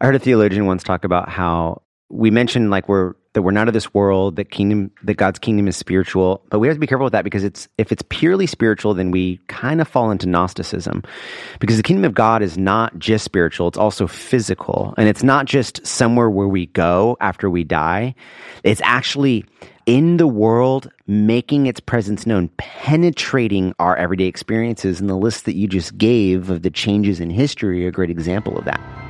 I heard a theologian once talk about how we mentioned like we're that we're not of this world, that kingdom that God's kingdom is spiritual, but we have to be careful with that because it's if it's purely spiritual, then we kind of fall into Gnosticism. Because the kingdom of God is not just spiritual, it's also physical. And it's not just somewhere where we go after we die. It's actually in the world, making its presence known, penetrating our everyday experiences. And the list that you just gave of the changes in history are a great example of that.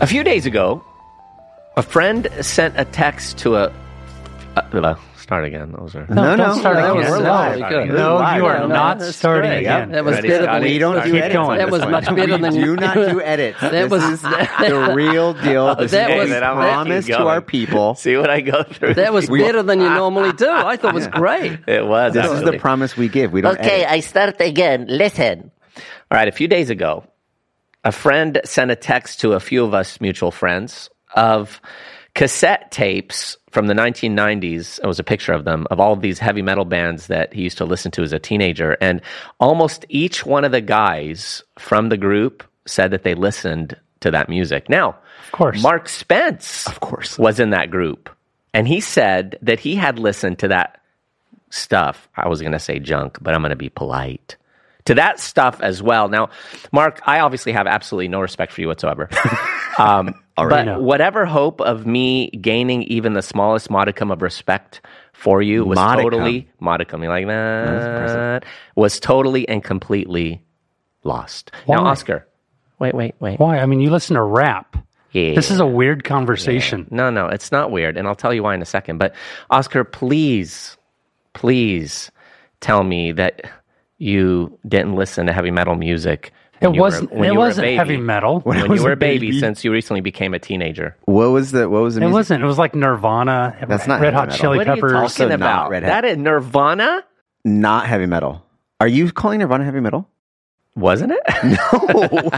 A few days ago, a friend sent a text to a. Uh, start again. Those are. No, no, don't start no, again. we're No, live. good. No, you are no, not that's starting great. again. That was Ready, better Scotty? than We don't do Keep edits. going. That was much better we than do you- not do edits. That was- the real deal. This That is was- a that- promise to Keep our going. people. See what I go through. That was better than you normally do. I thought it was great. It was. This is the promise we give. We don't. Okay, edit. I start again. Listen. All right, a few days ago, a friend sent a text to a few of us mutual friends of cassette tapes from the 1990s. It was a picture of them, of all of these heavy metal bands that he used to listen to as a teenager. And almost each one of the guys from the group said that they listened to that music. Now, of course. Mark Spence, of course. was in that group. And he said that he had listened to that stuff. I was going to say junk, but I'm going to be polite. To that stuff as well. Now, Mark, I obviously have absolutely no respect for you whatsoever. Um, but know. whatever hope of me gaining even the smallest modicum of respect for you was Modicum. totally modicum. You like that? Was totally and completely lost. Now, Oscar, wait, wait, wait. Why? I mean, you listen to rap. Yeah. This is a weird conversation. No, no, it's not weird, and I'll tell you why in a second. But Oscar, please, please tell me that you didn't listen to heavy metal music. when It you wasn't. when it you were a wasn't baby. heavy metal. When When you were a a baby, baby. since you recently became a teenager. What was the what was the It music? wasn't. It was like Nirvana. That's not Red heavy Hot metal. Chili What are you Peppers. talking Also about? Red Hat. That is Nirvana, not heavy metal. Are you calling Nirvana heavy metal? wasn't it? No,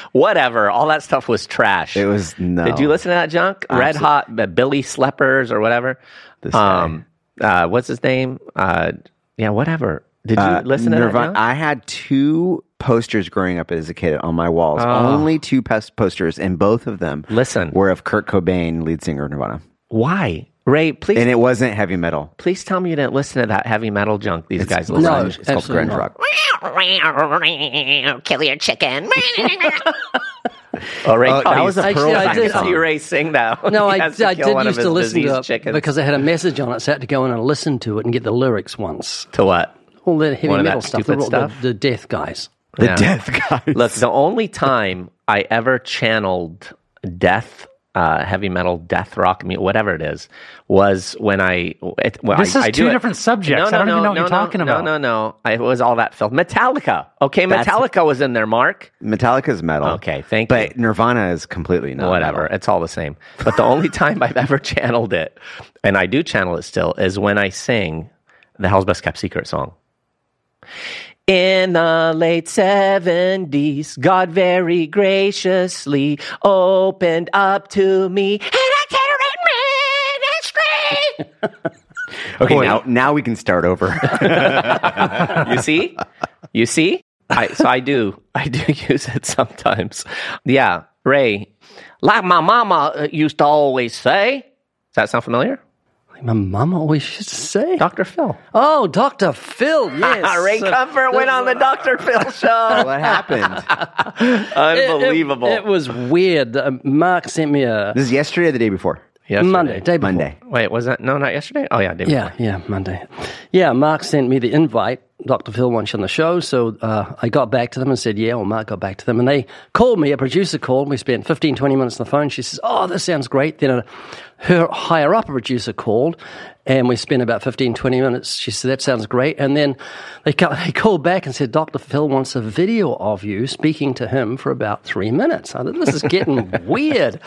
Whatever. All that stuff was trash. it was no. Did you listen to that junk? Red Hot, uh, Billy Sleppers or whatever. This. Um, uh, what's his name? Uh, yeah, whatever. Did you Uh, listen to Nirvana? that? I had two posters growing up as a kid on my walls. Oh. Only two pest posters, and both of them Listen. were of Kurt Cobain, lead singer of Nirvana. Why? Ray, please And it wasn't heavy metal. please tell me you didn't listen to that heavy metal junk these guys listen No. to. Grunge. It's called absolutely grunge not. rock. Kill your chicken. Oh, Ray, oh, that was a Pearl I I did- can song. see Ray sing that. No, he I, has I did used to listen to it chickens. because I had a message on it, so I had to go in and listen to it and get the lyrics once. to what? All the heavy One of metal that stuff, the, stupid the, stuff? the death guys. The Yeah. Death Guys. Look, the only time I ever channeled death, uh, heavy metal, death rock, mu- whatever it is, was when I. It, well, This I, is I do two it- different subjects. No, no, I don't no, even know what you're no, talking about. No, no, no. I, it was all that filth. Metallica. Okay, That's- Metallica was in there, Mark. Metallica's metal. Okay, thank you. but. Nirvana is completely not. whatever. metal. It's all the same. But the only time I've ever channeled it, and I do channel it still, is when I sing the Hell's Best Kept Secret song. In the late 70s, God very graciously opened up to me. And I ministry. Okay, Boy. now now we can start over. you see? You see? I, so I do. I do use it sometimes. Yeah, Ray. Like my mama uh, used to always say. Does that sound familiar? My mum always used to say. Dr. Phil. Oh, Dr. Phil, yes. Ray Comfort went on the Dr. Phil show. what happened? It- it- Unbelievable. It, was weird. Uh, Mark sent me a This is yesterday or the day before? Yesterday. Monday, day before. Monday. Wait, was that? No, not yesterday? Oh, yeah, day Yeah, before. yeah, Monday. Yeah, Mark sent me the invite. Dr. Phil wants you on the show. So uh, I got back to them and said, yeah, well, Mark got back to them. And they called me, a producer called. We spent 15, 20 minutes on the phone. She says, oh, this sounds great. Then a, her higher up producer called and we spent about 15, 20 minutes. She said, that sounds great. And then they, they called back and said, Dr. Phil wants a video of you speaking to him for about three minutes. I thought, this is getting weird.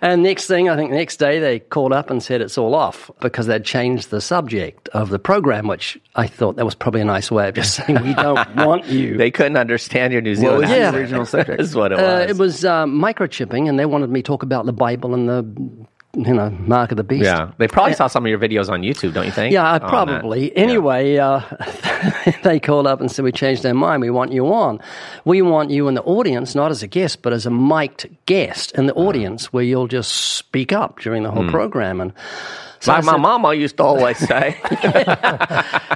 And next thing, I think next day they called up and said it's all off because they'd changed the subject of the program, which I thought that was probably a nice way of just saying, we don't want you. They couldn't understand your New Zealand accent. the original subject? is what it was. Uh, it was uh, microchipping, and they wanted me to talk about the Bible and the you know, mark of the beast. Yeah, they probably saw some of your videos on YouTube, don't you think? Yeah, that. probably. Anyway, uh, they called up and said, We changed our mind. We want you on. We want you in the audience, not as a guest, but as a mic'd guest in the Ah. audience where you'll just speak up during the whole Hmm. program. And so I Like my said- mama used to always say.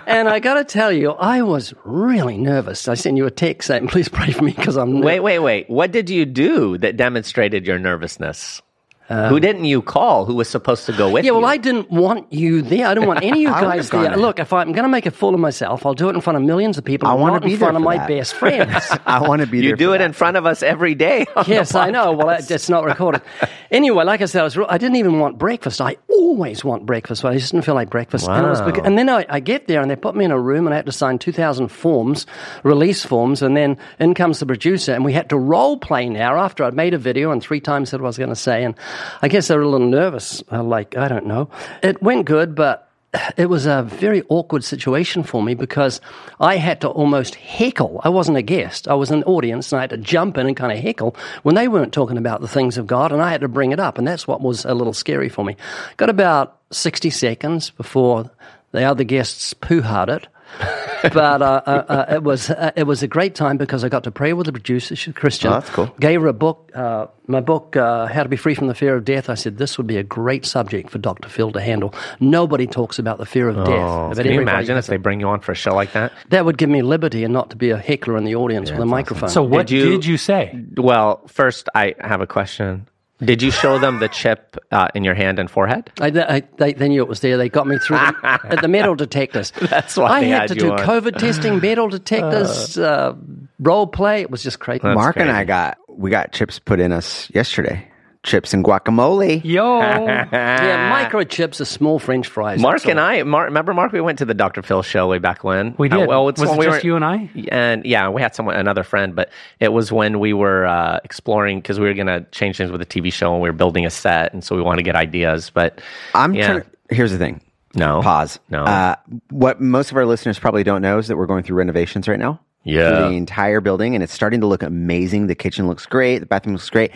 and I got to tell you, I was really nervous. I sent you a text saying, Please pray for me because I'm nervous. wait, wait, wait. What did you do that demonstrated your nervousness? Who didn't you call? Who was supposed to go with Yeah, you? well, I didn't want you there. I didn't want any of you guys there. there. Look, if I'm going to make a fool of myself, I'll do it in front of millions of people. I wanna be in front of my that. best friends. I want to be you there. do for it that. in front of us every day. yes, I know. Well, it's not recorded. anyway, like I said, I, was, I didn't even want breakfast. I always want breakfast, but I just didn't feel like breakfast. And, it was Wow. and then I, I get there and they put me in a room and I had to sign 2,000 forms, release forms, and then in comes the producer and we had to role play now after I'd made a video and three times said what I was going to say. And I guess they were a little nervous. Uh, like, I don't know. It went good, but it was a very awkward situation for me because I had to almost heckle. I wasn't a guest. I was an audience and I had to jump in and kind of heckle when they weren't talking about the things of God and I had to bring it up. And that's what was a little scary for me. Got about 60 seconds before the other guests poo-hard it. but uh, uh, uh, it was uh, it was a great time because I got to pray with the producer, Christian. Oh, that's cool. Gave her a book, uh, my book, uh, How to Be Free from the Fear of Death. I said this would be a great subject for Dr. Phil to handle. Nobody talks about the fear of death. Oh, but can you imagine if they bring you on for a show like that? That would give me liberty and not to be a heckler in the audience with a microphone. So what Did did you- you, say? Well, first, I have a question. Did you show them the chip uh, in your hand and forehead? I, I, they, they knew it was there. They got me through the, at the metal detectors. That's why I they had had to you do on. COVID testing, metal detectors, uh, role play. It was just crazy. Mark and I got we got chips put in us yesterday. Chips and guacamole. Yo, yeah, microchips are small French fries. Mark and I, Mark, remember Mark? We went to the Dr. Phil show way back when. we did. Uh, well, it's was when it we just were, you and I? and yeah, we had someone, another friend, but it was when we were uh, exploring because we were going to change things with the TV show and we were building a set, and so we wanted to get ideas. But I'm yeah. trying. Here's the thing. No. Pause. No. Uh, what most of our listeners probably don't know is that we're going through renovations right now. Yeah. The entire building, and it's starting to look amazing. The kitchen looks great. The bathroom looks great.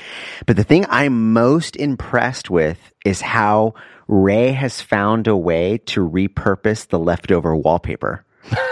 But the thing I'm most impressed with is how Ray has found a way to repurpose the leftover wallpaper.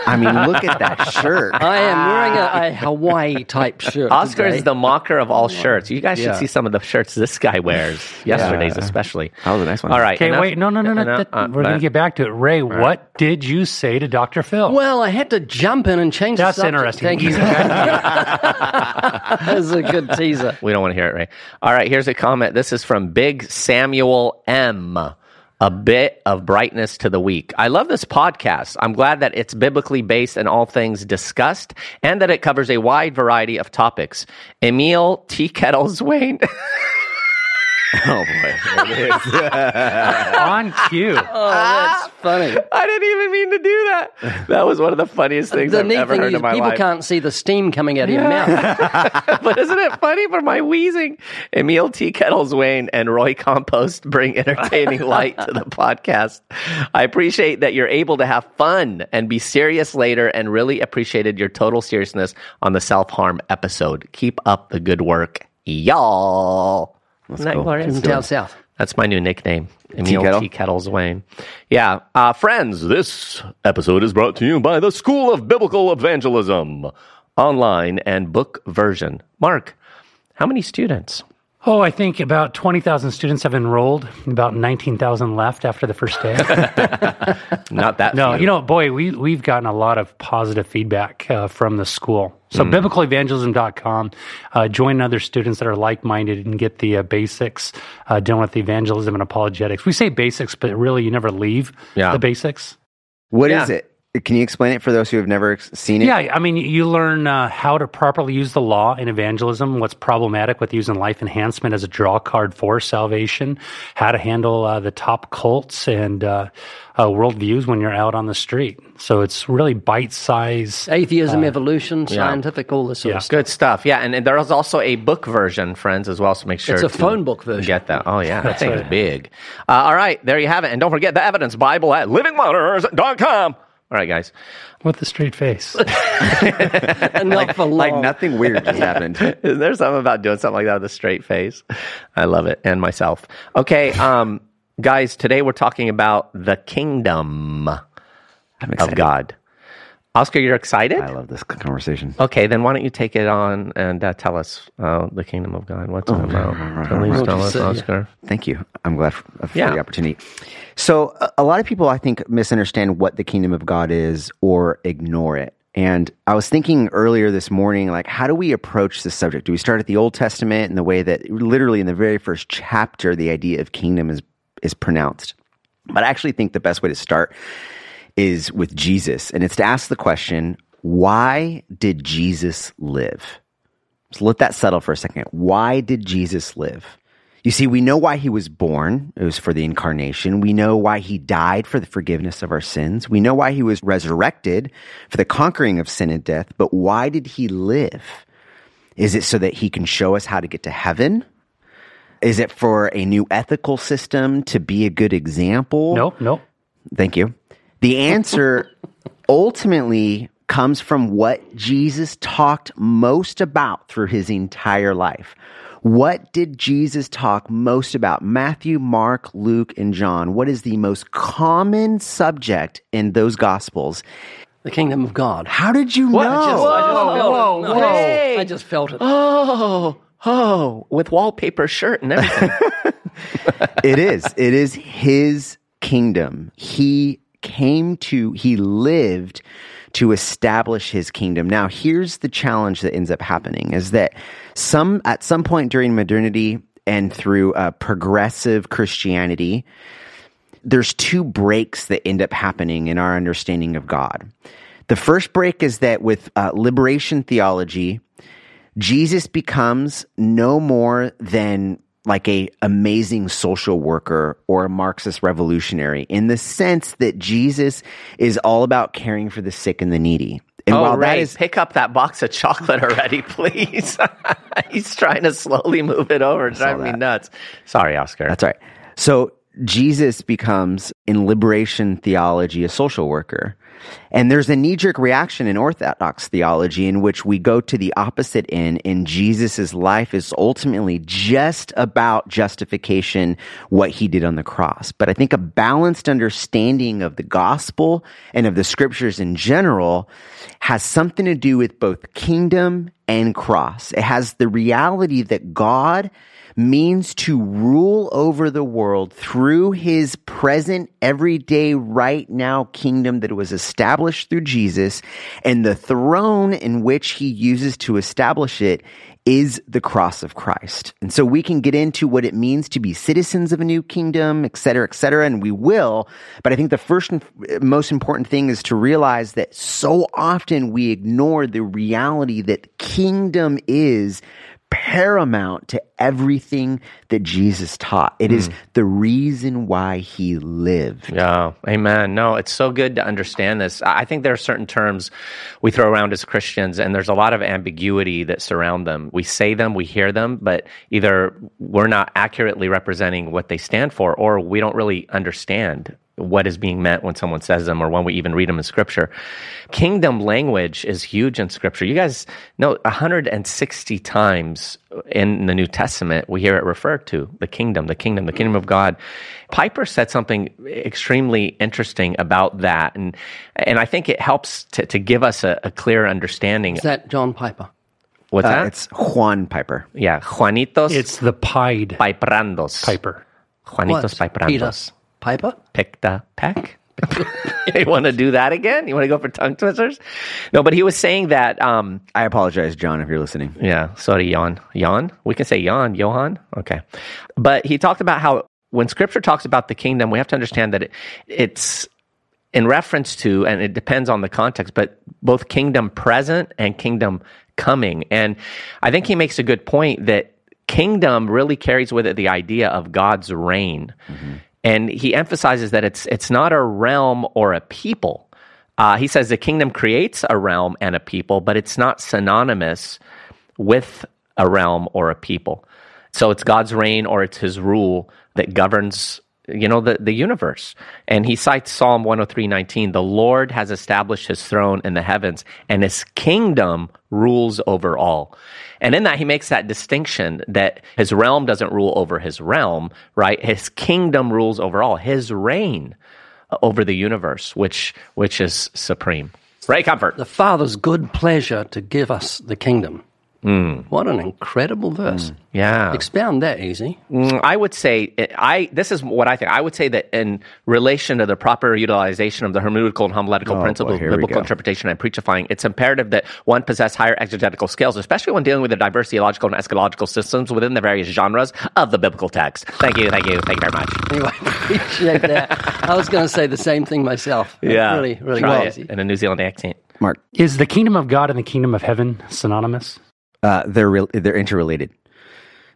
I mean, look at that shirt. I am wearing a, a Hawaii type shirt. Oscar today. is the mocker of all shirts. You guys should see some of the shirts this guy wears. Yesterday's Yeah. especially. That was a nice one. All right. Okay, wait, no, no, no, no. that- uh, we're going to get back to it. Ray, what did you say to Dr. Phil? Well, I had to jump in and change That's the interesting. Thank you. Easy. that was a good teaser. We don't want to hear it, Ray. All right, here's a comment. This is from Big Samuel M. A bit of brightness to the week. I love this podcast. I'm glad that it's biblically based and all things discussed and that it covers a wide variety of topics. Emil T. Kettles Wayne. Oh boy. There. On cue. Oh, that's ah! funny. I didn't even mean to do that. That was one of the funniest things The I've neat ever thing heard is in my people life. can't see the steam coming out of your mouth. but isn't it funny for my wheezing? Emil T. Kettles Wayne and Roy Compost bring entertaining light to the podcast. I appreciate that you're able to have fun and be serious later and really appreciated your total seriousness on the self harm episode. Keep up the good work, y'all. Isn't that glorious? Down south. That's my new nickname, Emil Kettle? T. Kettles Wayne. Yeah. Uh, friends, this episode is brought to you by the School of Biblical Evangelism, online and book version. Mark, how many students? Oh, I think about 20,000 students have enrolled, about 19,000 left after the first day. Not that No, few. you know, boy, we, we've gotten a lot of positive feedback uh, from the school. So, biblicalevangelism.com, uh, join other students that are like minded and get the uh, basics uh, dealing with evangelism and apologetics. We say basics, but really you never leave Yeah. the basics. What is Yeah. it? Can you explain it for those who have never seen it? Yeah, I mean, you learn uh, how to properly use the law in evangelism, what's problematic with using life enhancement as a draw card for salvation, how to handle uh, the top cults and uh, uh, worldviews when you're out on the street. So it's really bite size. Atheism, evolution, scientific, all this sort yeah. of stuff. Good stuff. Yeah, and, and there is also a book version, friends, as well. So make sure It's a to phone book version. Get that. Oh yeah, that thing is big. Uh, all right, there you have it. And don't forget the evidence Bible at livingwaters.com. All right, guys. With the straight face. And not for long. Like nothing weird just happened. Isn't there something about doing something like that with a straight face? I love it, and myself. Okay, um, Guys, today we're talking about the kingdom of. God. Oscar, you're excited? I love this conversation. Okay, then why don't you take it on and uh, tell us uh, the kingdom of God? What's it about? Please tell us, say, yeah. Oscar. Thank you. I'm glad for, for Yeah. the opportunity. So, a, a lot of people, I think, misunderstand what the kingdom of God is or ignore it. And I was thinking earlier this morning, like, how do we approach this subject? Do we start at the Old Testament in the way that, literally, in the very first chapter, the idea of kingdom is is pronounced? But I actually think the best way to start is with Jesus, and it's to ask the question: Why did Jesus live? So let that settle for a second. Why did Jesus live? You see, we know why he was born. It was for the incarnation. We know why he died for the forgiveness of our sins. We know why he was resurrected for the conquering of sin and death. But why did he live? Is it so that he can show us how to get to heaven? Is it for a new ethical system to be a good example? No, no. Thank you. The answer ultimately comes from what Jesus talked most about through his entire life. What did Jesus talk most about? Matthew, Mark, Luke, and John. What is the most common subject in those gospels? The kingdom of God. How did you know? I just, I just felt whoa, it. Whoa. I just- I just felt it. Oh, oh, with wallpaper shirt and everything. it is. It is his kingdom. He came to, he lived to establish his kingdom. Now, here's the challenge that ends up happening is that some, at some point during modernity and through uh, progressive Christianity, there's two breaks that end up happening in our understanding of God. The first break is that with uh, liberation theology, Jesus becomes no more than like a amazing social worker or a Marxist revolutionary in the sense that Jesus is all about caring for the sick and the needy. And oh, while Ray, that is pick up that box of chocolate already, please. He's trying to slowly move it over, driving me nuts. Sorry, Oscar. That's right. So Jesus becomes, in liberation theology, a social worker. And there's a knee jerk reaction in Orthodox theology in which we go to the opposite end, and Jesus' life is ultimately just about justification, what he did on the cross. But I think a balanced understanding of the gospel and of the scriptures in general has something to do with both kingdom and cross. It has the reality that God means to rule over the world through his present, everyday, right now kingdom that was established through Jesus, and the throne in which he uses to establish it is the cross of Christ. And so we can get into what it means to be citizens of a new kingdom, et cetera, et cetera, and we will. But I think the first and most important thing is to realize that so often we ignore the reality that kingdom is paramount to everything that Jesus taught. It is mm. the reason why he lived. Yeah, amen. No, it's so good to understand this. I I think there are certain terms we throw around as Christians, and there's a lot of ambiguity that surround them. We say them, we hear them, but either we're not accurately representing what they stand for, or we don't really understand what is being meant when someone says them or when we even read them in scripture. Kingdom language is huge in scripture. You guys know 160 times in the New Testament we hear it referred to the kingdom, the kingdom, the kingdom of God. Piper said something extremely interesting about that. And, and I think it helps to, to give us a, a clear understanding. Is that John Piper? What's Uh, that? it's Juan Piper. yeah, Juanitos It's the Pied Piprandos. Piper. Juanitos What? Peter Piprandos. Piper? pick the peck. you want to do that again? You want to go for tongue twisters? No, but he was saying that. Um, I apologize, John, if you're listening. yeah, sorry, Jan. Jan? We can say Jan, Johan. Okay. But he talked about how when scripture talks about the kingdom, we have to understand that it, it's in reference to, and it depends on the context, but both kingdom present and kingdom coming. And I think he makes a good point that kingdom really carries with it the idea of God's reign. And he emphasizes that it's, it's not a realm or a people. Uh, he says the kingdom creates a realm and a people, but it's not synonymous with a realm or a people. So it's God's reign or it's his rule that governs you know, the, the universe. And he cites Psalm 103:19, "The Lord has established his throne in the heavens, and his kingdom rules over all." And in that he makes that distinction that his realm doesn't rule over his realm, right? His kingdom rules over all. His reign uh, over the universe, which which is supreme. Right, comfort. The Father's good pleasure to give us the kingdom. What an incredible verse. Yeah. Expound that easy. Mm, I would say I. This is what I think. I would say that in relation to the proper utilization of the hermeneutical and homiletical Oh, principles boy, of biblical interpretation and preachifying, it's imperative that one possess higher exegetical skills, especially when dealing with the diverse theological and eschatological systems within the various genres of the biblical text. Thank you, thank you, thank you very much. Anyway, appreciate that. I was going to say the same thing myself. Yeah. Really, really Try easy. it in a New Zealand accent. Mark, Is the kingdom of God and the kingdom of heaven synonymous? Uh, they're real, they're interrelated.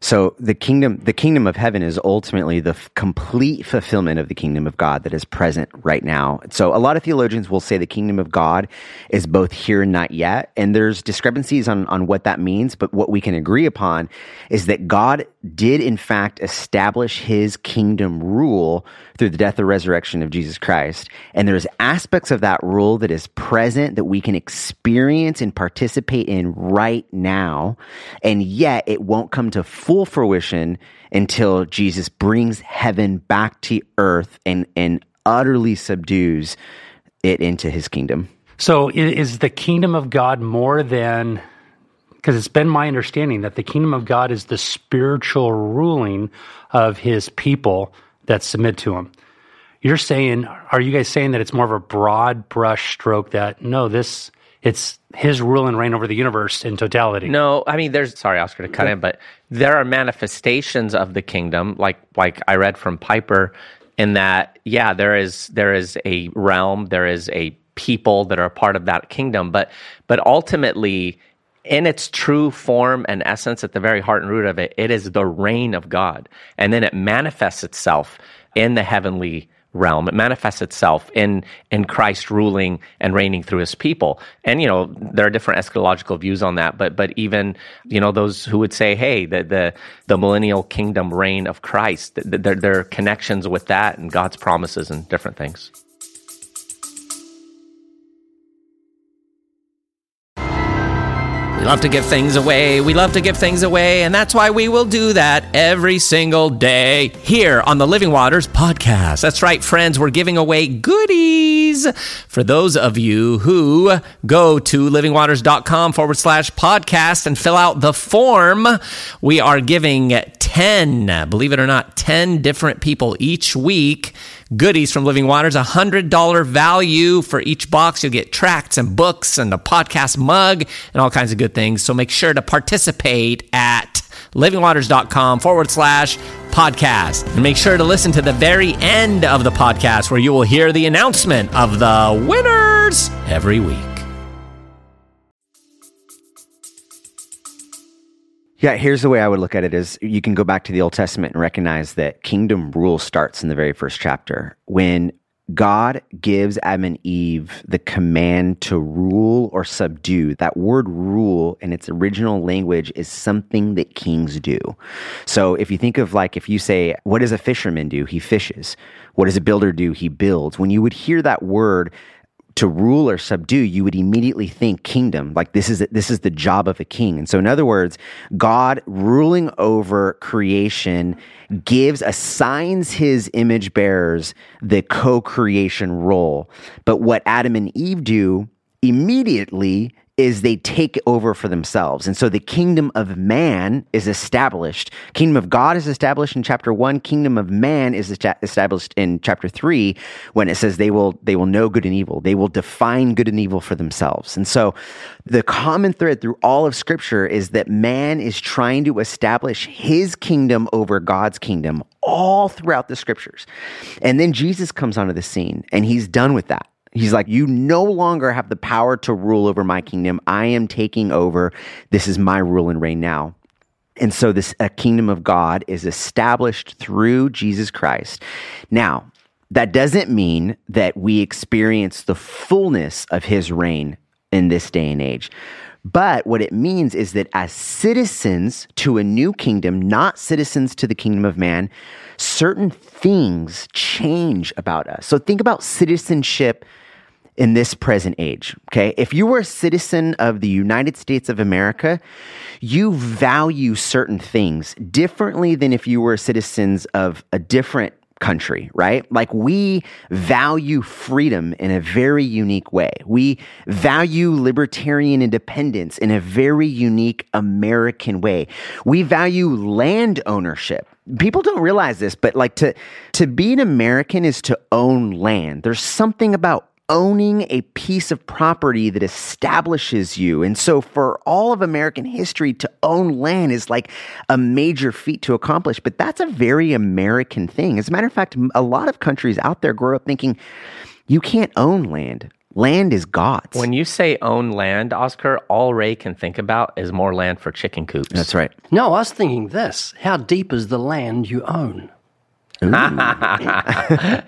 So the kingdom, the kingdom of heaven is ultimately the f- complete fulfillment of the kingdom of God that is present right now. So a lot of theologians will say the kingdom of God is both here and not yet. And there's discrepancies on, on what that means. But what we can agree upon is that God did in fact establish his kingdom rule through the death and resurrection of Jesus Christ. And there's aspects of that rule that is present that we can experience and participate in right now. And yet it won't come to full fruition until Jesus brings heaven back to earth and, and utterly subdues it into his kingdom. So is the kingdom of God more than because it's been my understanding that the kingdom of God is the spiritual ruling of his people that submit to him. You're saying are you guys saying that it's more of a broad brush stroke that no this it's his rule and reign over the universe in totality. No, I mean, there's sorry, Oscar, to cut in, but there are manifestations of the kingdom, like like I read from Piper, in that yeah, there is there is a realm, there is a people that are a part of that kingdom, but but ultimately. In its true form and essence, at the very heart and root of it, it is the reign of God. And then it manifests itself in the heavenly realm. It manifests itself in in Christ ruling and reigning through His people. And you know there are different eschatological views on that, but but even you know those who would say, hey, the the, the millennial kingdom reign of Christ, th- th- there there are connections with that and God's promises and different things. Love to give things away. We love to give things away, and that's why we will do that every single day here on the Living Waters podcast. That's right, friends. We're giving away goodies for those of you who go to livingwaters.com forward slash podcast and fill out the form. We are giving 10, believe it or not, 10 different people each week goodies from Living Waters, a $100 value for each box. You'll get tracts and books and a podcast mug and all kinds of good things. So make sure to participate at livingwaters.com forward slash podcast. And make sure to listen to the very end of the podcast where you will hear the announcement of the winners every week. Yeah, here's the way I would look at it is you can go back to the Old Testament and recognize that kingdom rule starts in the very first chapter. When God gives Adam and Eve the command to rule or subdue. That word rule in its original language is something that kings do. So if you think of like, if you say, what does a fisherman do? He fishes. What does a builder do? He builds. When you would hear that word, to rule or subdue, you would immediately think kingdom. Like this is this is the job of a king. And so, in other words, God ruling over creation gives assigns his image bearers the co-creation role. But what Adam and Eve do immediately is they take over for themselves. And so the kingdom of man is established. Kingdom of God is established in chapter 1, kingdom of man is established in chapter 3 when it says they will they will know good and evil. They will define good and evil for themselves. And so the common thread through all of scripture is that man is trying to establish his kingdom over God's kingdom all throughout the scriptures. And then Jesus comes onto the scene and he's done with that. He's like, You no longer have the power to rule over my kingdom. I am taking over. This is my rule and reign now. And so, this kingdom of God is established through Jesus Christ. Now, that doesn't mean that we experience the fullness of his reign in this day and age. But what it means is that as citizens to a new kingdom, not citizens to the kingdom of man, certain things change about us. So think about citizenship in this present age. Okay. If you were a citizen of the United States of America, you value certain things differently than if you were citizens of a different country, right? Like we value freedom in a very unique way. We value libertarian independence in a very unique American way. We value land ownership. People don't realize this, but like to to be an American is to own land. There's something about owning a piece of property that establishes you. And so for all of American history to own land is like a major feat to accomplish, but that's a very American thing. As a matter of fact, a lot of countries out there grow up thinking you can't own land. Land is God's. When you say own land, Oscar, all Ray can think about is more land for chicken coops. That's right. No, I was thinking this. How deep is the land you own?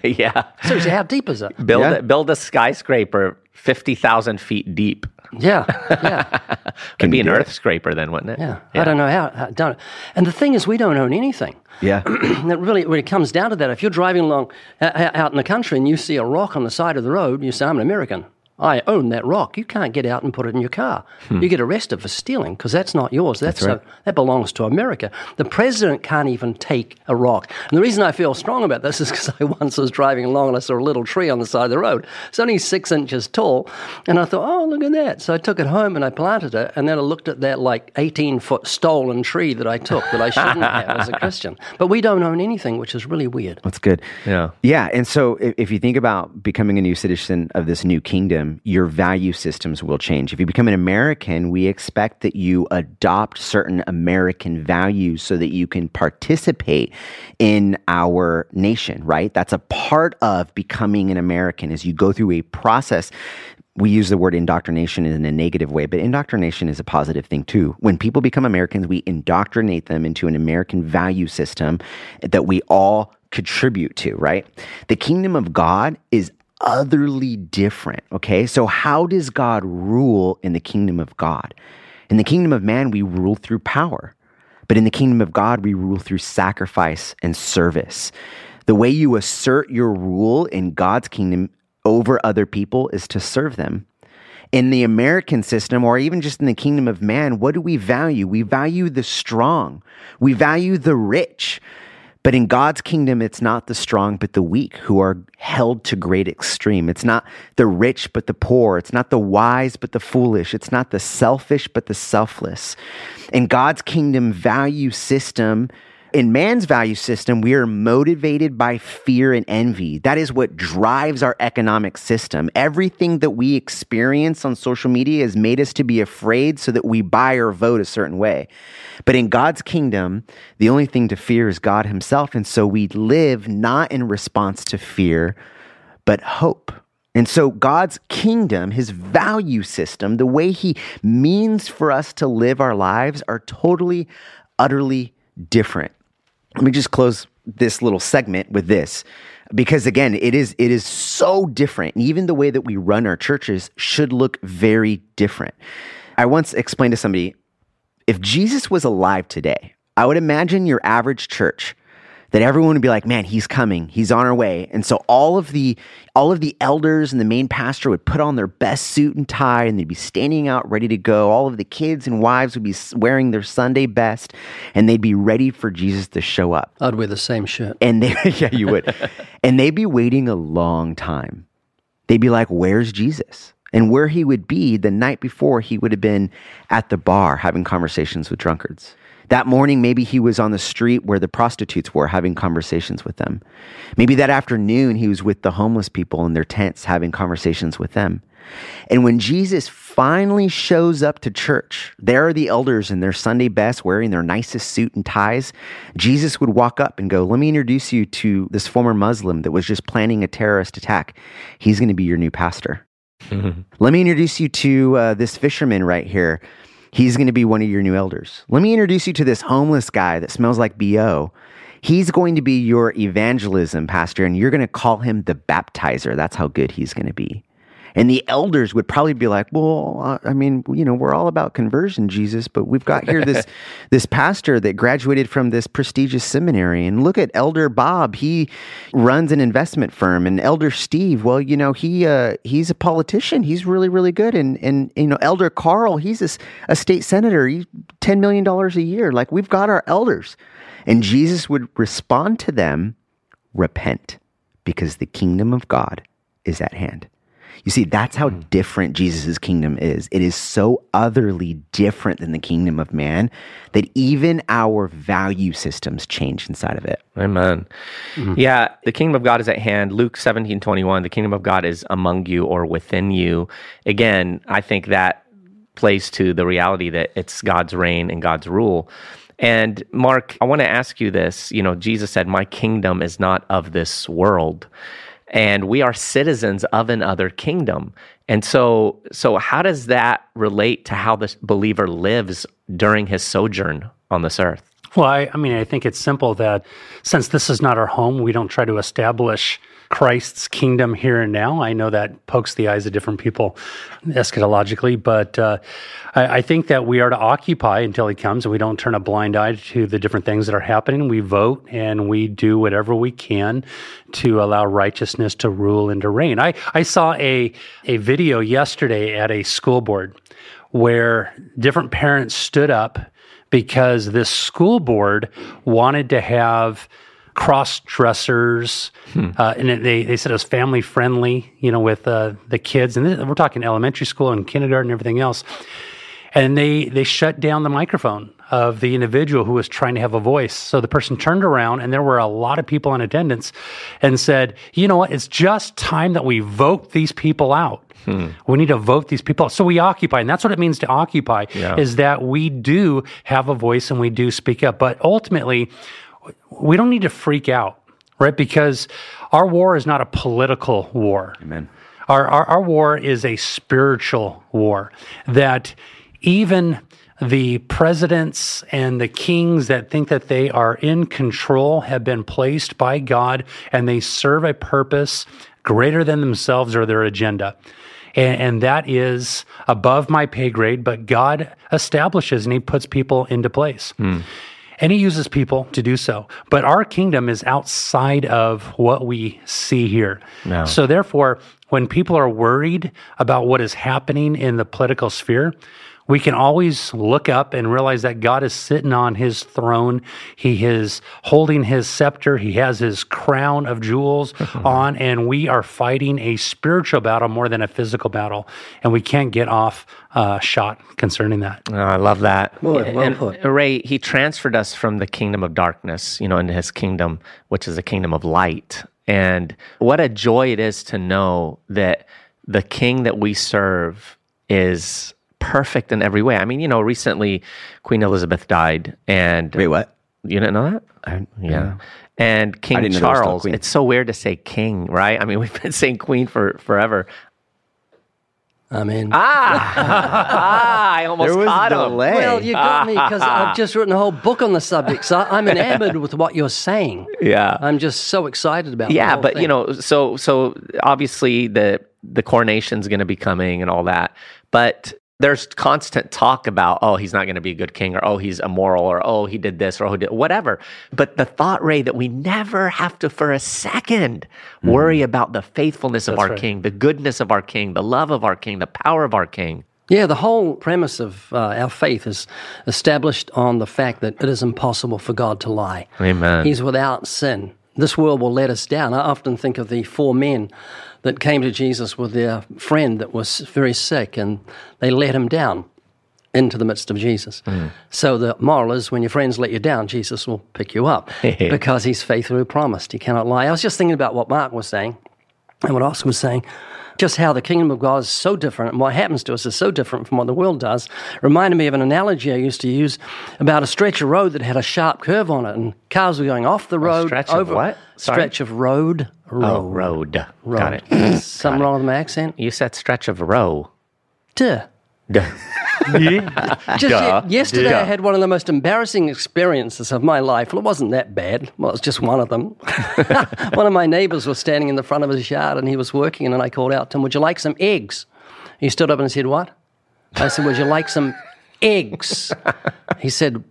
yeah. Seriously, how deep is it? Build Yeah. a, build a skyscraper fifty thousand feet deep. Yeah, yeah, Could be an do it. earth scraper, then, wouldn't it? yeah. I don't know how. how don't. And the thing is, we don't own anything. Yeah. that really, when it comes down to that, if you're driving along uh, out in the country and you see a rock on the side of the road, you say, "I'm an American. I own that rock." You can't get out and put it in your car. You get arrested for stealing because that's not yours. That's, right. uh, that belongs to America. The president can't even take a rock. And the reason I feel strong about this is because I once was driving along and I saw a little tree on the side of the road. It's only six inches tall, and I thought, "Oh, look at that!" So I took it home and I planted it, and then I looked at that like 18 foot stolen tree that I took that I shouldn't have as a Christian. But we don't own anything, which is really weird. That's good. Yeah. Yeah. And so if, if you think about becoming a new citizen of this new kingdom, your value systems will change. If you become an American, we expect that you adopt certain American values so that you can participate in our nation, right? That's a part of becoming an American as you go through a process we use the word indoctrination in a negative way, but indoctrination is a positive thing too. When people become Americans, we indoctrinate them into an American value system that we all contribute to, right? The kingdom of God is utterly different, okay? So, how does God rule in the kingdom of God? In the kingdom of man, we rule through power. But in the kingdom of God, we rule through sacrifice and service. The way you assert your rule in God's kingdom over other people is to serve them. In the American system, or even just in the kingdom of man, what do we value? We value the strong, we value the rich. But in God's kingdom, it's not the strong, but the weak who are held to great extreme. It's not the rich, but the poor. It's not the wise, but the foolish. It's not the selfish, but the selfless. In God's kingdom value system, in man's value system, we are motivated by fear and envy. That is what drives our economic system. Everything that we experience on social media has made us to be afraid so that we buy or vote a certain way. But in God's kingdom, the only thing to fear is God Himself. And so we live not in response to fear, but hope. And so God's kingdom, his value system, the way he means for us to live our lives are totally, utterly different. Let me just close this little segment with this because again it is it is so different. And even the way that we run our churches should look very different. I once explained to somebody if jesus was alive today i would imagine your average church that everyone would be like man he's coming. He's on our way. And so all of the all of the elders and the main pastor would put on their best suit and tie and they'd be standing out ready to go. All of the kids and wives would be wearing their sunday best and they'd be ready for jesus to show up. I'd wear the same shirt. and they yeah you would. And they'd be waiting a long time. They'd be like where's jesus? And where he would be the night before he would have been at the bar having conversations with drunkards that morning maybe he was on the street where the prostitutes were having conversations with them maybe that afternoon he was with the homeless people in their tents having conversations with them and when Jesus finally shows up to church, there are the elders in their Sunday best wearing their nicest suit and ties. Jesus would walk up and go, Let me introduce you to this former Muslim that was just planning a terrorist attack. He's going to be your new pastor. Let me introduce you to uh, this fisherman right here. He's going to be one of your new elders. Let me introduce you to this homeless guy that smells like BO. He's going to be your evangelism pastor, and you're going to call him the baptizer. That's how good he's going to be. And the elders would probably be like, "Well, uh, I mean, you know, we're all about conversion, Jesus, but we've got here this this pastor that graduated from this prestigious seminary, and look at Elder Bob. He runs an investment firm, and Elder Steve, well, you know, he uh, he's a politician. He's really really good, and and you know, Elder Carl, he's a state senator. He's ten million dollars a year. Like we've got our elders." And Jesus would respond to them, repent, because the kingdom of God is at hand. You see, that's how hmm. different Jesus' kingdom is. It is so otherly different than the kingdom of man that even our value systems change inside of it. Amen. Mm-hmm. Yeah, the kingdom of God is at hand. Luke 17, 21, the kingdom of God is among you or within you. Again, I think that plays to the reality that it's God's reign and God's rule. And Mark, I want to ask you this. You know, Jesus said, My kingdom is not of this world. And we are citizens of another kingdom. And so so how does that relate to how the believer lives during his sojourn on this earth? Well, I, I mean, I think it's simple that since this is not our home, we don't try to establish Christ's kingdom here and now. I know that pokes the eyes of different people eschatologically, but uh, I, I think that we are to occupy until he comes and we don't turn a blind eye to the different things that are happening. We vote and we do whatever we can to allow righteousness to rule and to reign. I, I saw a, a video yesterday at a school board where different parents stood up because this school board wanted to have cross dressers, uh, and it- they they said it was family friendly, you know, with uh, the kids, and this, we're talking elementary school and kindergarten and everything else. And they they shut down the microphone of the individual who was trying to have a voice. So the person turned around, and there were a lot of people in attendance, and said, "You know what? It's just time that we vote these people out." We need to vote these people. out. So we occupy, and that's what it means to occupy. Yeah. Is that we do have a voice and we do speak up, but ultimately, we don't need to freak out, right? Because our war is not a political war. Amen. Our, our, our war is a spiritual war that even the presidents and the kings that think that they are in control have been placed by God and they serve a purpose greater than themselves or their agenda. And, and that is above my pay grade, but God establishes and He puts people into place. Hmm. And he uses people to do so. But our kingdom is outside of what we see here. No. So, therefore, when people are worried about what is happening in the political sphere, we can always look up and realize that God is sitting on his throne. He is holding his scepter. He has his crown of jewels on, and we are fighting a spiritual battle more than a physical battle. And we can't get off uh, shot concerning that. Oh, I love that. Boy, well and put. Ray, he transferred us from the kingdom of darkness, you know, into his kingdom, which is a kingdom of light. And what a joy it is to know that the king that we serve is perfect in every way. I mean, you know, recently Queen Elizabeth died and Wait, what? you didn't know that? I, Yeah. And King didn't know there was still a Charles, it's so weird to say king, right? I mean, we've been saying queen for forever. I mean, Ah, ah I almost There was caught him. delay. well, you got me because I've just written a whole book on the subject. So I'm enamored with what you're saying. Yeah. I'm just so excited about. the yeah whole but thing. you know so so obviously the the coronation's going to be coming and all that but there's constant talk about oh he's not going to be a good king or oh he's immoral or oh he did this or oh he did whatever but the thought ray that we never have to for a second worry about the faithfulness of our right. king the goodness of our king the love of our king the power of our king Yeah, the whole premise of uh, our faith is established on the fact that it is impossible for God to lie. Amen. He's without sin. This world will let us down. I often think of the four men that came to Jesus with their friend that was very sick, and they let him down into the midst of Jesus. Mm. So the moral is when your friends let you down, Jesus will pick you up because he's faithful who promised. He cannot lie. I was just thinking about what Mark was saying and what Oscar was saying, just how the kingdom of God is so different and what happens to us is so different from what the world does. Reminded me of an analogy I used to use about a stretch of road that had a sharp curve on it, and cars were going off the road. stretch of what? Sorry? Stretch of road. Road. oh road got it Something wrong with my accent? you said stretch of row Duh. Duh. Just Duh. ye- yesterday, Duh. I had one of the most embarrassing experiences of my life. Well, it wasn't that bad. Well, it was just one of them. one of my neighbors was standing in the front of his yard and he was working, and I called out to him, Would you like some eggs? He stood up and said, What? I said, Would you like some eggs? He said,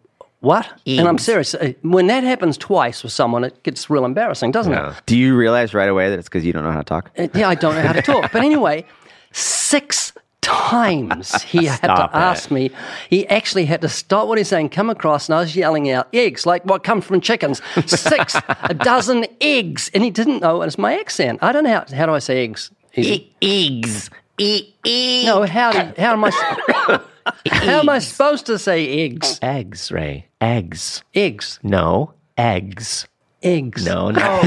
What? And I'm serious. Uh, When that happens twice with someone, it gets real embarrassing, doesn't Yeah. it? Do you realize right away that it's because you don't know how to talk? Uh, Yeah, I don't know how to talk. But anyway, six times he had to it. ask me. He actually had to stop what he's saying, come across, and I was yelling out eggs, like what comes from chickens. Six, a dozen eggs. And he didn't know and it's my accent. I don't know how, how do I say eggs? E- eggs. E- e- no, how, do, how am I how am I supposed to say eggs? Eggs, Ray. Eggs. Eggs. No, eggs. Eggs. No, no.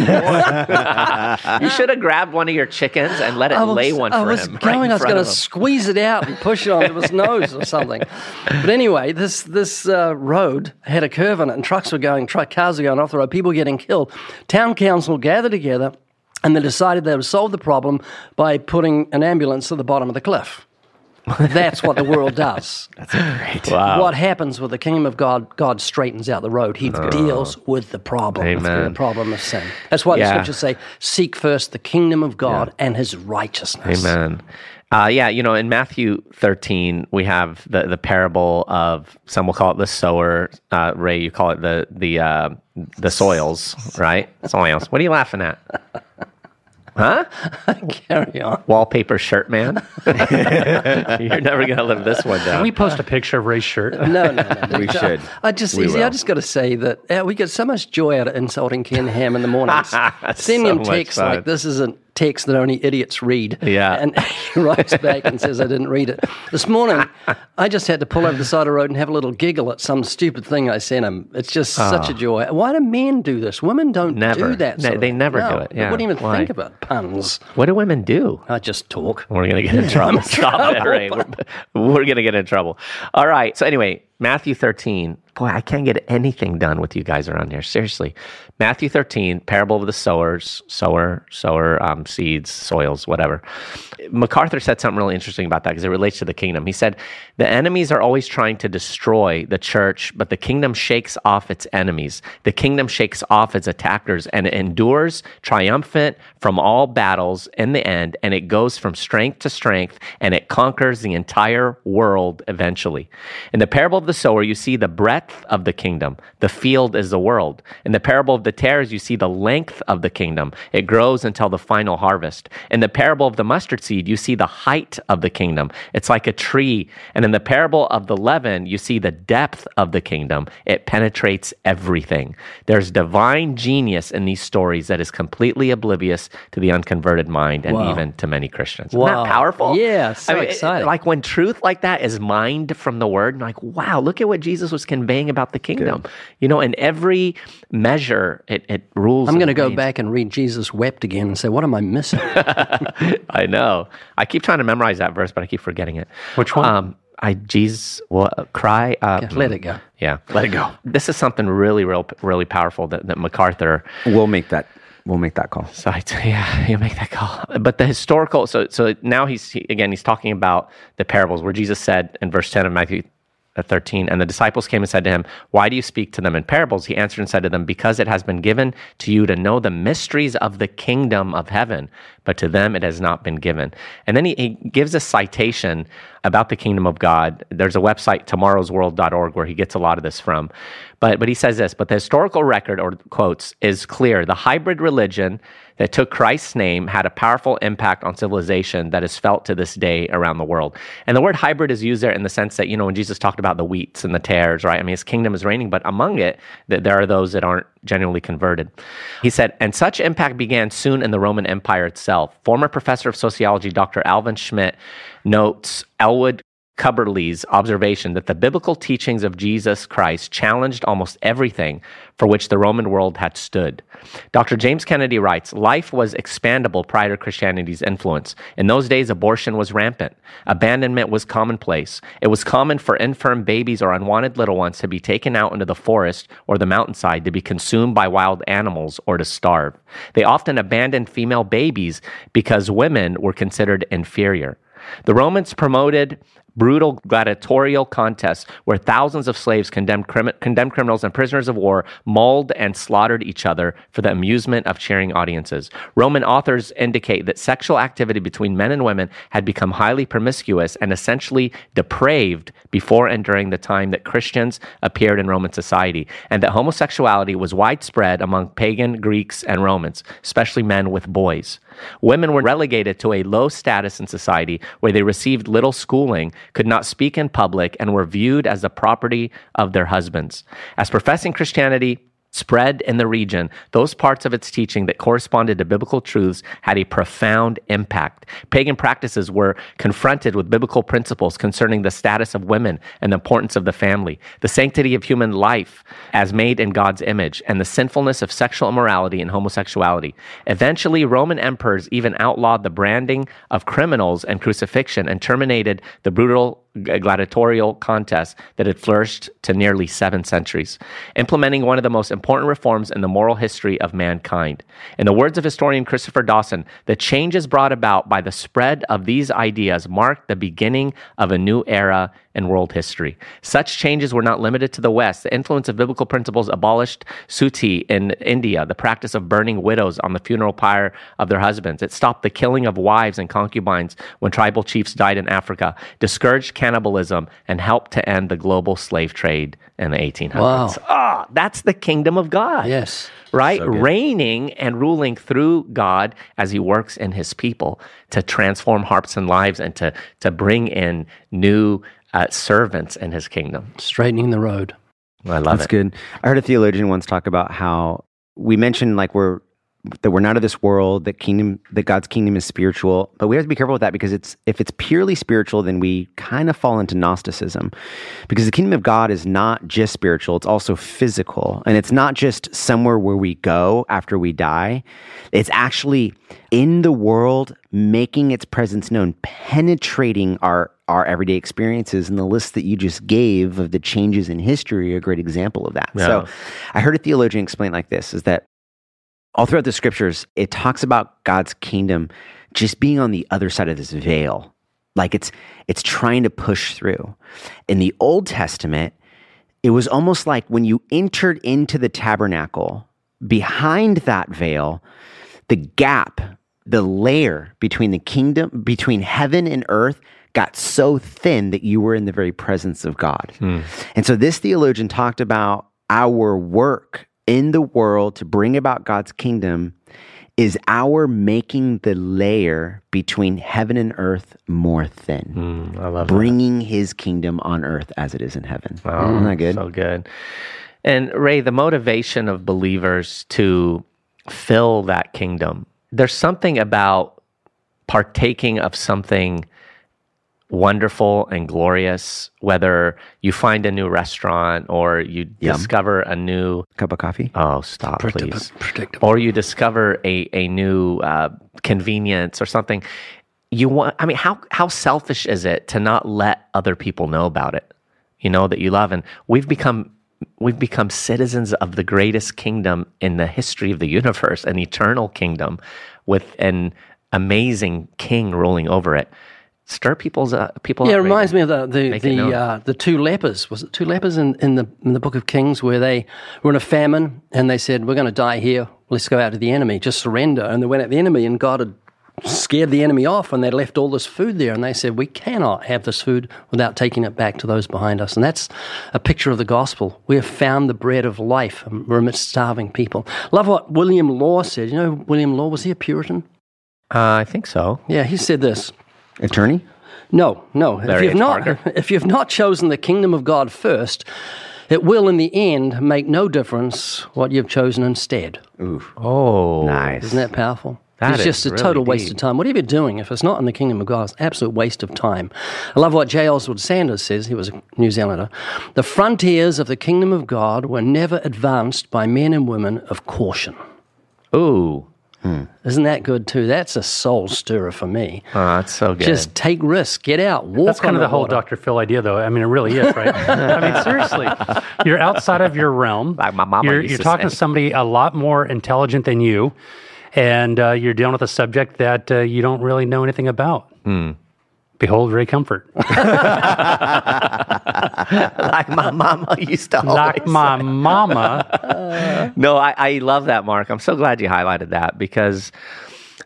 you should have grabbed one of your chickens and let it was, lay one for I was him. going, in I was going to squeeze it out and push it onto his nose or something. But anyway, this this uh, road had a curve in it, and trucks were going, truck cars were going off the road, people getting killed. Town council gathered together, and they decided they would solve the problem by putting an ambulance at the bottom of the cliff. That's what the world does. Wow. What happens with the kingdom of God? God straightens out the road. He deals with the problem. Amen. The problem of sin. That's why Yeah. the scriptures say, "Seek first the kingdom of God and His righteousness." Amen. Uh, yeah, you know, in Matthew 13, we have the, the parable of some will call it the sower. Uh, Ray, you call it the the uh, the soils, right? Soils. What are you laughing at? Huh? Carry on. Wallpaper shirt man. You're never gonna live this one down. Can we post a picture of Ray's shirt? No, no, no. We should. I just, We you see, I just got to say that uh, we get so much joy out of insulting Ken Ham in the mornings. Sending So him much texts like this is a text that only idiots read. Yeah. And he writes back and says, I didn't read it. This morning, I just had to pull over the side of the road and have a little giggle at some stupid thing I sent him. It's just ah. such a joy. Why do men do this? Women don't. Never. do that. Of they never No, do it. They Yeah. wouldn't even Why? think about puns. What do women do? I just talk. We're going to get in trouble. Stop it, Ray. We're, we're going to get in trouble. All right. So, anyway, Matthew 13. Boy, I can't get anything done with you guys around here. Seriously. Matthew 13, parable of the sowers, sower, sower, um, seeds, soils, whatever. MacArthur said something really interesting about that because it relates to the kingdom. He said, The enemies are always trying to destroy the church, but the kingdom shakes off its enemies. The kingdom shakes off its attackers and it endures triumphant from all battles in the end, and it goes from strength to strength and it conquers the entire world eventually. In the parable of the sower, you see the breadth of the kingdom. The field is the world. In the parable of the tares, you see the length of the kingdom. It grows until the final harvest. In the parable of the mustard seed, you see the height of the kingdom. It's like a tree. And in the parable of the leaven, you see the depth of the kingdom. It penetrates everything. There's divine genius in these stories that is completely oblivious to the unconverted mind and Wow. even to many Christians. Isn't Wow. that powerful? Yeah, so it- exciting. like when truth like that is mined from the word, and like, wow, look at what Jesus was conveying about the kingdom. You know, in every measure, it, it rules. I'm going to go reigns. back and read Jesus wept again and say, What am I missing? I know. I keep trying to memorize that verse, but I keep forgetting it. Which one? Um, I Jesus well, cry. Uh, Let it go. Yeah, let it go. This is something really, real, really powerful that, that MacArthur We'll make that. We'll make that call. So I, yeah, you make that call. But the historical, so so now he's he, again he's talking about the parables where Jesus said in verse ten of Matthew uh, thirteen, and the disciples came and said to him, "Why do you speak to them in parables?" He answered and said to them, "Because it has been given to you to know the mysteries of the kingdom of heaven, but to them it has not been given." And then he, he gives a citation about the kingdom of God. There's a website tomorrowsworld.org where he gets a lot of this from. But but he says this, but the historical record or quotes is clear. The hybrid religion that took Christ's name had a powerful impact on civilization that is felt to this day around the world. And the word hybrid is used there in the sense that, you know, when Jesus talked about the wheats and the tares, right? I mean, his kingdom is reigning, but among it, th- there are those that aren't genuinely converted. He said, and such impact began soon in the Roman Empire itself. Former professor of sociology, Dr. Alvin Schmidt, notes Elwood Cubberley's observation that the biblical teachings of Jesus Christ challenged almost everything for which the Roman world had stood. Dr. James Kennedy writes Life was expandable prior to Christianity's influence. In those days, abortion was rampant, abandonment was commonplace. It was common for infirm babies or unwanted little ones to be taken out into the forest or the mountainside to be consumed by wild animals or to starve. They often abandoned female babies because women were considered inferior. The Romans promoted brutal gladiatorial contests where thousands of slaves condemned, crim- condemned criminals and prisoners of war mauled and slaughtered each other for the amusement of cheering audiences. Roman authors indicate that sexual activity between men and women had become highly promiscuous and essentially depraved before and during the time that Christians appeared in Roman society, and that homosexuality was widespread among pagan Greeks and Romans, especially men with boys. Women were relegated to a low status in society where they received little schooling, could not speak in public, and were viewed as the property of their husbands. As professing Christianity spread in the region, those parts of its teaching that corresponded to biblical truths had a profound impact. Pagan practices were confronted with biblical principles concerning the status of women and the importance of the family, the sanctity of human life as made in God's image, and the sinfulness of sexual immorality and homosexuality. Eventually, Roman emperors even outlawed the branding of criminals and crucifixion and terminated the brutal gladiatorial contests that had flourished to nearly seven centuries, implementing one of the most important reforms in the moral history of mankind. In the words of historian Christopher Dawson, the changes brought about by the spread of these ideas marked the beginning of a new era in world history. Such changes were not limited to the West. The influence of biblical principles abolished suttee in India, the practice of burning widows on the funeral pyre of their husbands. It stopped the killing of wives and concubines when tribal chiefs died in Africa, discouraged cannibalism, and helped to end the global slave trade in the 1800s. Wow. Ah, that's the kingdom of God Yes. right? Reigning and ruling through God as He works in His people to transform hearts and lives and to to bring in new uh, servants in His kingdom. Straightening the road. I love That's it. That's good. I heard a theologian once talk about how we mentioned like we're that we're not of this world, that kingdom that God's kingdom is spiritual, but we have to be careful with that because it's if it's purely spiritual, then we kind of fall into Gnosticism. Because the kingdom of God is not just spiritual, it's also physical. And it's not just somewhere where we go after we die. It's actually in the world, making its presence known, penetrating our our everyday experiences and the list that you just gave of the changes in history are a great example of that. So I heard a theologian explain like this is that all throughout the scriptures, it talks about God's kingdom just being on the other side of this veil. Like it's it's trying to push through. In the Old Testament, it was almost like when you entered into the tabernacle, behind that veil, the gap, the layer between the kingdom, between heaven and earth got so thin that you were in the very presence of God. Hmm. And so this theologian talked about our work in the world to bring about God's kingdom is our making the layer between heaven and earth more thin. Hmm, I love bringing his kingdom on earth as it is in heaven. Isn't that good? Oh, so good. And Ray, the motivation of believers to fill that kingdom, there's something about partaking of something wonderful and glorious, whether you find a new restaurant or you Yum. discover a new, Cup of coffee? oh, stop, Predict- please. predictable. Or you discover a, a new uh, convenience or something. You want, I mean, how, how selfish is it to not let other people know about it? You know, that you love. And we've become we've become citizens of the greatest kingdom in the history of the universe, an eternal kingdom with an amazing king ruling over it. Stir people's uh, people. Yeah, it reminds me of the the Make it known. the, uh, the two lepers. Was it two lepers in, in the in the book of Kings where they were in a famine and they said, "We're going to die here. Let's go out to the enemy. Just surrender." And they went out to the enemy, and God had scared the enemy off, and they left all this food there. And they said, "We cannot have this food without taking it back to those behind us." And that's a picture of the gospel. We have found the bread of life, and we're amidst starving people. Love what William Law said. You know, William Law was he a Puritan? Uh, I think so. Yeah, he said this. Attorney? No, no. If you've H. not, Parker? if you've not chosen the kingdom of God first, it will, in the end, make no difference what you've chosen instead. Oh, Nice. Isn't that powerful? That it's is just a really total waste deep. of time. Whatever you're doing, if it's not in the kingdom of God, it's an absolute waste of time. I love what J. Oswald Sanders says. He was a New Zealander. The frontiers of the kingdom of God were never advanced by men and women of caution. Ooh, Isn't that good too? That's a soul stirrer for me. oh, that's so good. Just take risks, get out, walk That's kind on of the whole. Dr. Phil idea, though. I mean, it really is, right? I mean, seriously, you're outside of your realm. Like my mama you're used you're to talking say. to somebody a lot more intelligent than you, and uh, you're dealing with a subject that uh, you don't really know anything about. Behold Ray Comfort. like my mama used to like my mama. no, I, I love that, Mark. I'm so glad you highlighted that because,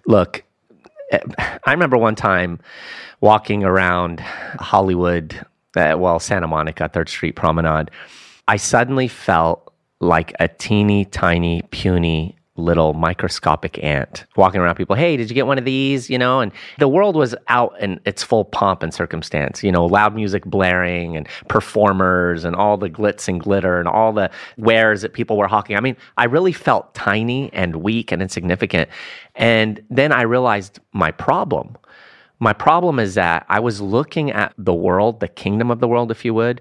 look, eh, I remember one time walking around Hollywood, uh, well, Santa Monica, Third Street Promenade. I suddenly felt like a teeny tiny, puny little microscopic ant walking around people hey did you get one of these? You know and the world was out in its full pomp and circumstance you know loud music blaring and performers and all the glitz and glitter and all the wares that people were hawking. I mean i really felt tiny and weak and insignificant. And then i realized my problem. My problem is that i was looking at the world the kingdom of the world if you would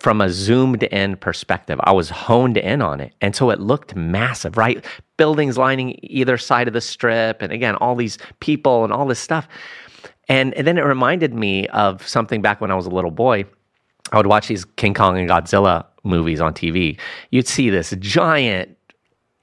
from a zoomed in perspective. I was honed in on it. And so it looked massive, right? Buildings lining either side of the strip. And again, all these people and all this stuff. And, and then it reminded me of something back when I was a little boy. I would watch these King Kong and Godzilla movies on TV. You'd see this giant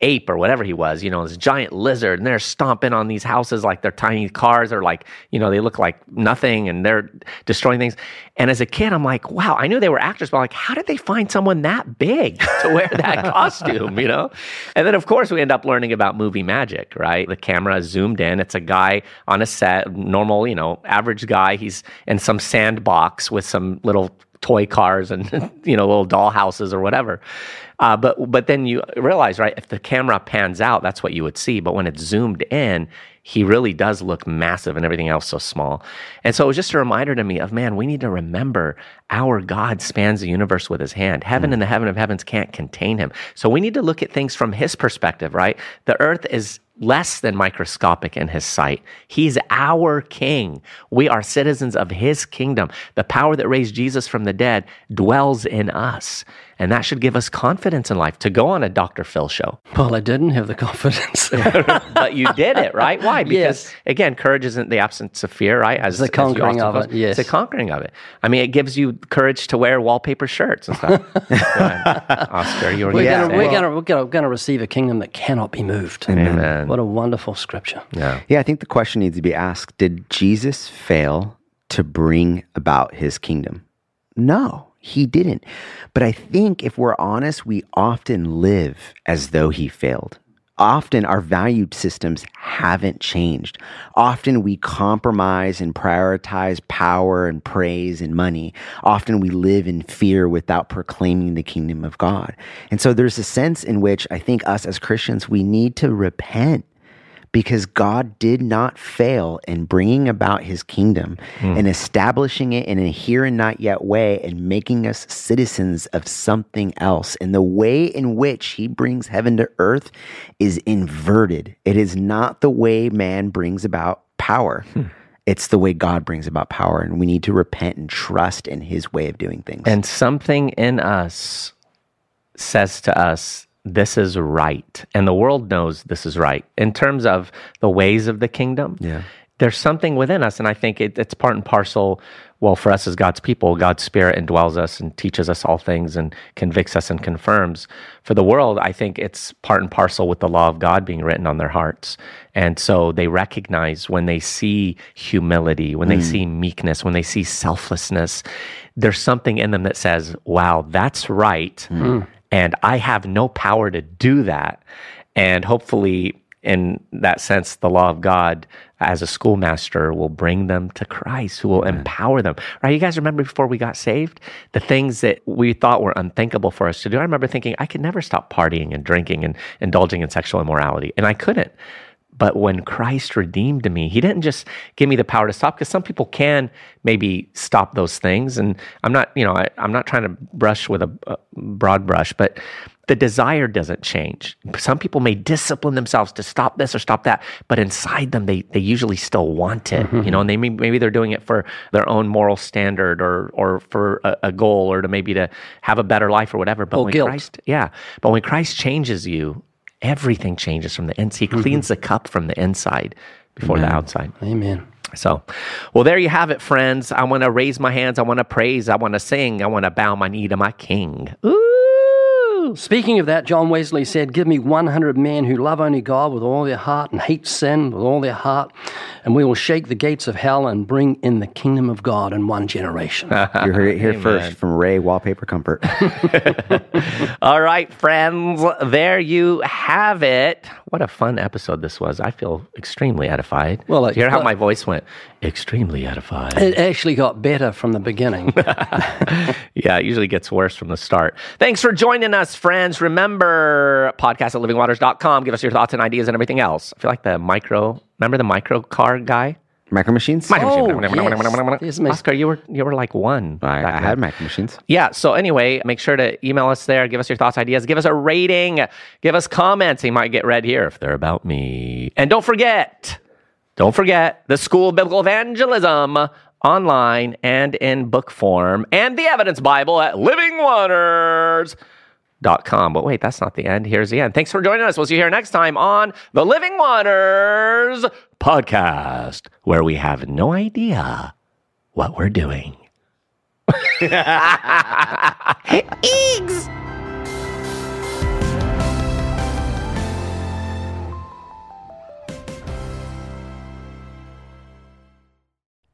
ape or whatever he was, you know, this giant lizard, and they're stomping on these houses like they're tiny cars or like, you know, they look like nothing and they're destroying things. And as a kid, I'm like, wow, I knew they were actors, but I'm like, how did they find someone that big to wear that costume, you know? And then, of course, we end up learning about movie magic, right? The camera zoomed in. It's a guy on a set, normal, you know, average guy. He's in some sandbox with some little toy cars and you know little doll houses or whatever. Uh, but but then you realize right if the camera pans out that's what you would see. But when it's zoomed in he really does look massive and everything else so small. And so it was just a reminder to me of man we need to remember our god spans the universe with his hand. Heaven and the heaven of heavens can't contain him. So we need to look at things from his perspective right? The earth is less than microscopic in his sight. He's our king. We are citizens of his kingdom. The power that raised Jesus from the dead dwells in us. And that should give us confidence in life to go on a Dr. Phil show. Well, I didn't have the confidence. but you did it, right? Why? Because Yes. again, courage isn't the absence of fear, right? As the conquering often of it, yes. It's the conquering of it. I mean, it gives you courage to wear wallpaper shirts and stuff. Oscar, you were We're gonna gonna, we're gonna, we're gonna, gonna receive a kingdom that cannot be moved. Amen. What a wonderful scripture. Yeah. Yeah, I think the question needs to be asked Did Jesus fail to bring about his kingdom? No, he didn't. But I think if we're honest, we often live as though he failed. Often our valued systems haven't changed. Often we compromise and prioritize power and praise and money. Often we live in fear without proclaiming the kingdom of God. And so there's a sense in which I think us as Christians, we need to repent because God did not fail in bringing about his kingdom hmm. and establishing it in a here and not yet way and making us citizens of something else. And the way in which he brings heaven to earth is inverted. It is not the way man brings about power. Hmm. It's the way God brings about power. And we need to repent and trust in his way of doing things. And something in us says to us, this is right. And the world knows this is right. In terms of the ways of the kingdom, Yeah. there's something within us. And I think it, it's part and parcel, well, for us as God's people, God's spirit indwells us and teaches us all things and convicts us and confirms. For the world, I think it's part and parcel with the law of God being written on their hearts. And so they recognize when they see humility, when they hmm. see meekness, when they see selflessness, there's something in them that says, wow, that's right. Hmm. And I have no power to do that. And hopefully, in that sense, the law of God as a schoolmaster will bring them to Christ, who will empower them. Right? You guys remember before we got saved, the things that we thought were unthinkable for us to do. I remember thinking I could never stop partying and drinking and indulging in sexual immorality, and I couldn't. But when Christ redeemed me, He didn't just give me the power to stop, because some people can maybe stop those things. And I'm not, you know, I, I'm not trying to brush with a, a broad brush, but the desire doesn't change. Some people may discipline themselves to stop this or stop that, but inside them, they, they usually still want it, you know, and they may, maybe they're doing it for their own moral standard or, or for a, a goal or to maybe to have a better life or whatever. But Or when guilt. Christ, yeah, but when Christ changes you, everything changes from the inside. He mm-hmm. cleans the cup from the inside before the outside. Amen. So, well, there you have it, friends. I want to raise my hands. I want to praise. I want to sing. I want to bow my knee to my King. Ooh. Speaking of that, John Wesley said, Give me 100 men who love only God with all their heart and hate sin with all their heart, and we will shake the gates of hell and bring in the kingdom of God in one generation. You heard it here first from Ray Wallpaper Comfort. All right, friends, there you have it. What a fun episode this was. I feel extremely edified. Well, Did you hear how uh, my voice went? Extremely edified. it actually got better from the beginning. Yeah, it usually gets worse from the start. Thanks for joining us, friends. Remember, podcast at livingwaters.com. Give us your thoughts and ideas and everything else. I feel like the micro, remember the micro car guy? Micro Machines? Micro Oh, machine. yes. Yes, Oscar, you were you were like one. I, I had Micro Machines. Yeah. So anyway, make sure to email us there. Give us your thoughts, ideas. Give us a rating. Give us comments. They might get read here if they're about me. And don't forget, don't forget the School of Biblical Evangelism online and in book form, and the Evidence Bible at livingwaters.com. But wait, that's not the end. Here's the end. Thanks for joining us. We'll see you here next time on the Living Waters podcast, where we have no idea what we're doing. Eggs!